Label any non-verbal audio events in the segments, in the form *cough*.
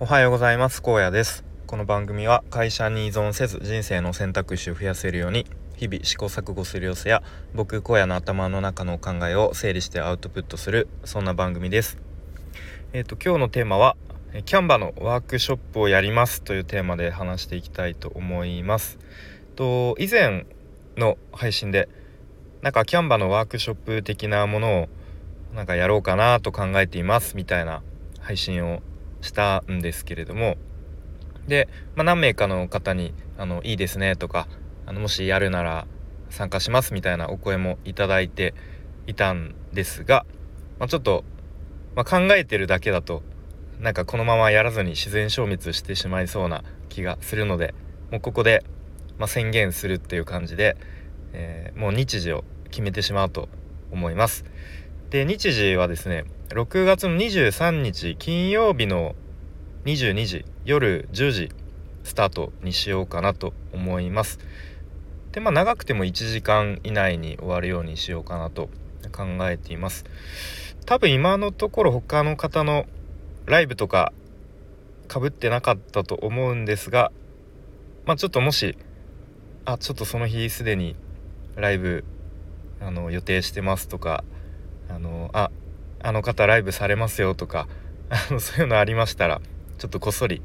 おはようございます。荒野です。この番組は会社に依存せず人生の選択肢を増やせるように日々試行錯誤する様子や僕荒野の頭の中の考えを整理してアウトプットするそんな番組です。えっ、ー、と今日のテーマはキャンバのワークショップをやりますというテーマで話していきたいと思います。と以前の配信でなんかキャンバのワークショップ的なものをなんかやろうかなと考えていますみたいな配信をしたんですけれどもで、まあ、何名かの方にあの「いいですね」とかあの「もしやるなら参加します」みたいなお声もいただいていたんですが、まあ、ちょっと、まあ、考えてるだけだとなんかこのままやらずに自然消滅してしまいそうな気がするのでもうここで、ま、宣言するっていう感じで、えー、もう日時を決めてしまうと思います。で日時はですね6月の23日金曜日の22時夜10時スタートにしようかなと思います。でまあ長くても1時間以内に終わるようにしようかなと考えています。多分今のところ他の方のライブとかかぶってなかったと思うんですがまあちょっともしあちょっとその日すでにライブあの予定してますとかあのああの方ライブされますよとかあのそういうのありましたらちょっとこっそり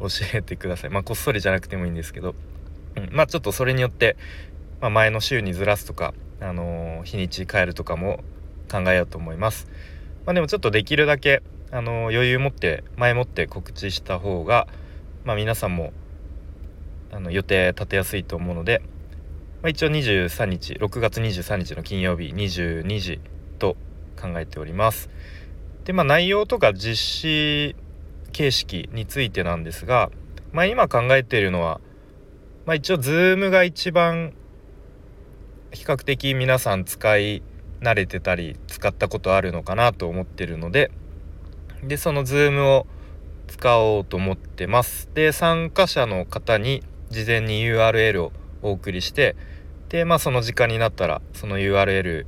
教えてください。まあこっそりじゃなくてもいいんですけど、うん、まあちょっとそれによって、まあ、前の週にずらすとか、あのー、日にち変えるとかも考えようと思います。まあでもちょっとできるだけ、あのー、余裕持って前もって告知した方が、まあ、皆さんもあの予定立てやすいと思うので、まあ、一応23日6月23日の金曜日22時と考えております。でまあ内容とか実施形式についてなんですが、まあ、今考えているのは、まあ、一応 Zoom が一番比較的皆さん使い慣れてたり使ったことあるのかなと思ってるのででその Zoom を使おうと思ってます。で参加者の方に事前に URL をお送りしてでまあその時間になったらその URL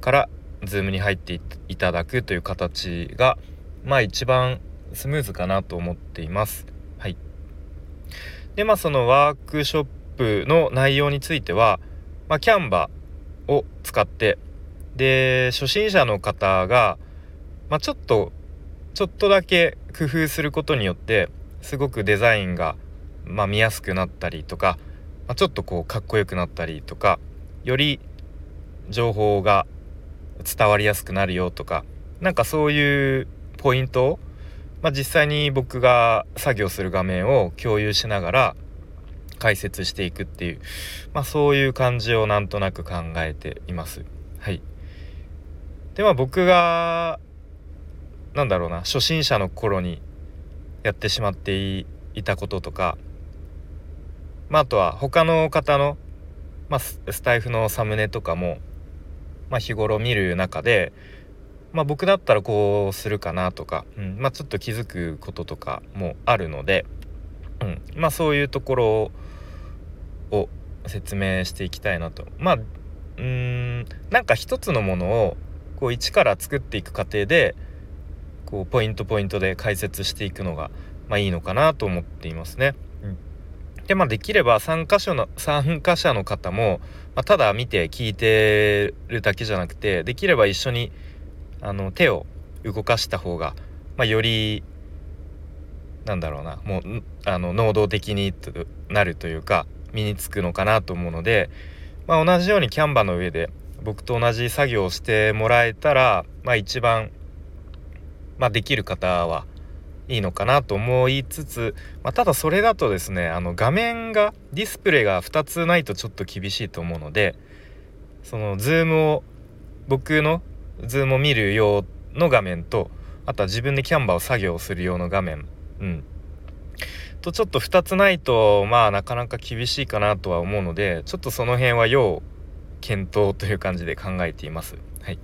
から Zoom に入っていただくという形がまあ一番スムーズかなと思っています。はい、でまあそのワークショップの内容については、まあ、キャンバーを使ってで初心者の方が、まあ、ちょっとちょっとだけ工夫することによってすごくデザインが、まあ、見やすくなったりとか、まあ、ちょっとこうかっこよくなったりとかより情報が伝わりやすくなるよとかなんかそういうポイントを、まあ、実際に僕が作業する画面を共有しながら解説していくっていう、まあ、そういう感じをなんとなく考えています。はい、でまあ僕がなんだろうな初心者の頃にやってしまっていたこととか、まあ、あとは他の方の、まあ、スタイフのサムネとかもまあ、日頃見る中で、まあ、僕だったらこうするかなとか、うんまあ、ちょっと気づくこととかもあるので、うんまあ、そういうところを説明していきたいなと。まあうんなんか一つのものをこう一から作っていく過程でこうポイントポイントで解説していくのが、まあ、いいのかなと思っていますね。でまあできれば参加者の参加者の方も、まあ、ただ見て聞いてるだけじゃなくてできれば一緒にあの手を動かした方が、まあ、よりなんだろうなもうあの能動的になるというか身につくのかなと思うので、まあ、同じようにキャンバの上で僕と同じ作業をしてもらえたら、まあ、一番、まあ、できる方はいいのかなと思いつつ、まあ、ただそれだとですねあの画面がディスプレイが2つないとちょっと厳しいと思うのでその Zoom を僕の Zoom を見る用の画面とあとは自分で Canva を作業する用の画面うんとちょっと2つないとまあなかなか厳しいかなとは思うのでちょっとその辺は要検討という感じで考えています。はい、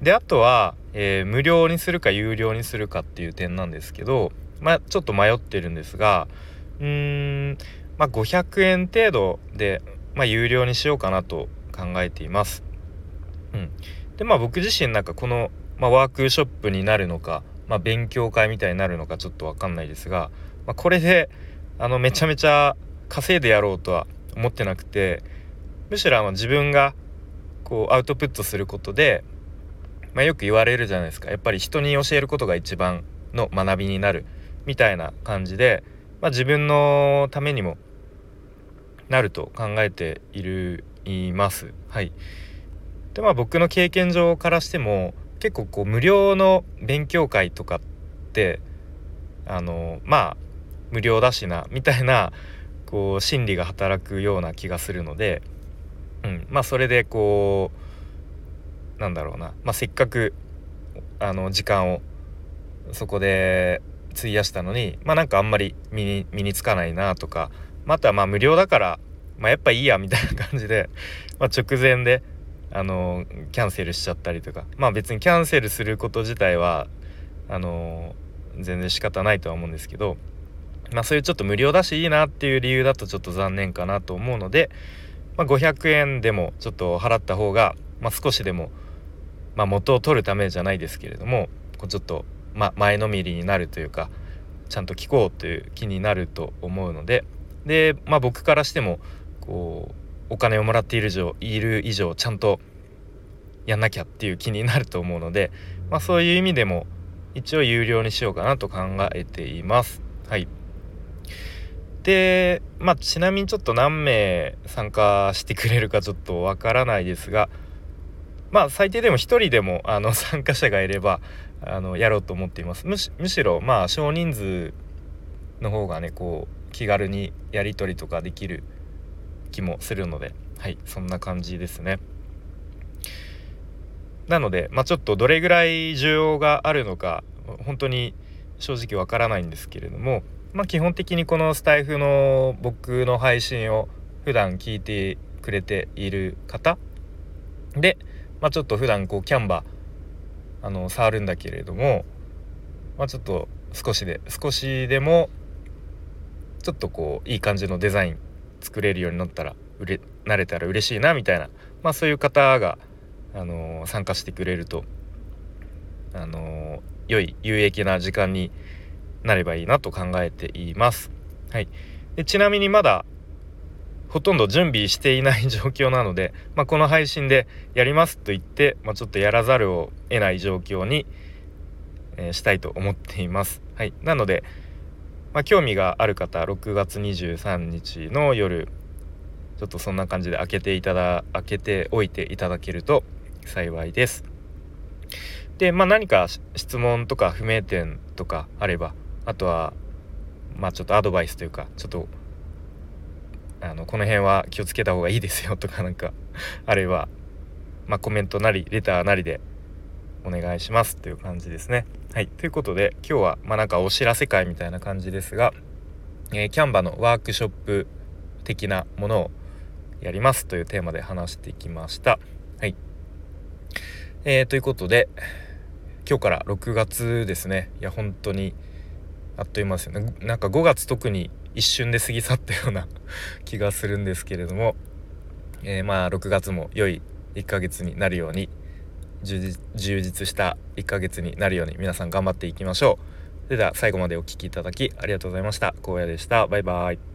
であとはえー、無料にするか有料にするかっていう点なんですけど、まあ、ちょっと迷ってるんですがうーん、まあ、500円程度で、まあ、有料にしようかなと考えています。うん、でまあ僕自身なんかこの、まあ、ワークショップになるのかまあ、勉強会みたいになるのかちょっと分かんないですが、まあ、これであのめちゃめちゃ稼いでやろうとは思ってなくてむしろあの自分がこうアウトプットすることで、まあ、よく言われるじゃないですかやっぱり人に教えることが一番の学びになるみたいな感じで、まあ、自分のためにもなると考えているいます。はい、でまあ僕の経験上からしても結構こう無料の勉強会とかってあのまあ無料だしなみたいなこう心理が働くような気がするので、うん、まあそれでこうなんだろうな、まあ、せっかくあの時間をそこで費やしたのにまあなんかあんまり身に身につかないなとかまたまあ無料だから、まあ、やっぱいいやみたいな感じで、まあ、直前であのキャンセルしちゃったりとか。まあ別にキャンセルすること自体はあの全然仕方ないとは思うんですけど。まあそういうちょっと無料だしいいなっていう理由だとちょっと残念かなと思うので、まあ、500円でもちょっと払った方が、まあ、少しでも、まあ、元を取るためじゃないですけれどもこうちょっと、ま前のめりになるというかちゃんと聞こうという気になると思うので。で、まあ、僕からしてもこうお金をもらっている以上いる以上ちゃんとやんなきゃっていう気になると思うので、*laughs* まあ、そういう意味でも一応有料にしようかなと考えています。はい、で、まあ、ちなみにちょっと何名参加してくれるかちょっとわからないですがまあ最低でも1人でもあの *laughs* 参加者がいればあのやろうと思っていますむしろまあ少人数の方がねこう気軽にやり取りとかできる気もするのではいそんな感じですね。なのでまあちょっとどれぐらい需要があるのか本当に正直わからないんですけれどもまあ基本的にこのスタイフの僕の配信を普段聞いてくれている方で、まあ、ちょっと普段こうキャンバあの触るんだけれども、まあ、ちょっと少しで少しでもちょっとこういい感じのデザイン作れるようになったら売れ慣れたら嬉しいなみたいな、まあ、そういう方が、あのー、参加してくれると、あのー、良い有益な時間になればいいなと考えています。はい、でちなみにまだほとんど準備していない状況なので、まあ、この配信でやりますと言って、まあ、ちょっとやらざるを得ない状況に、えー、したいと思っています。はい、なので、まあ、興味がある方6月23日の夜ちょっとそんな感じで開けていただ開けておいていただけると幸いです。で、まあ、何か質問とか不明点とかあればあとはまあちょっとアドバイスというかちょっとあのこの辺は気をつけた方がいいですよとかなんかあれば、まあ、コメントなりレターなりでお願いしますという感じですね。はい、ということで今日はまあなんかお知らせ会みたいな感じですが、えー、キャンバのワークショップ的なものをやりますというテーマで話してきました。はい、えー、ということで今日から6月ですねいや本当にあっという間ですよねなんか5月特に一瞬で過ぎ去ったような *laughs* 気がするんですけれども、えー、まあ6月も良い1ヶ月になるように充実した1ヶ月になるように皆さん頑張っていきましょう。それでは最後までお聴きいただきありがとうございました。荒野でした。バイバーイ。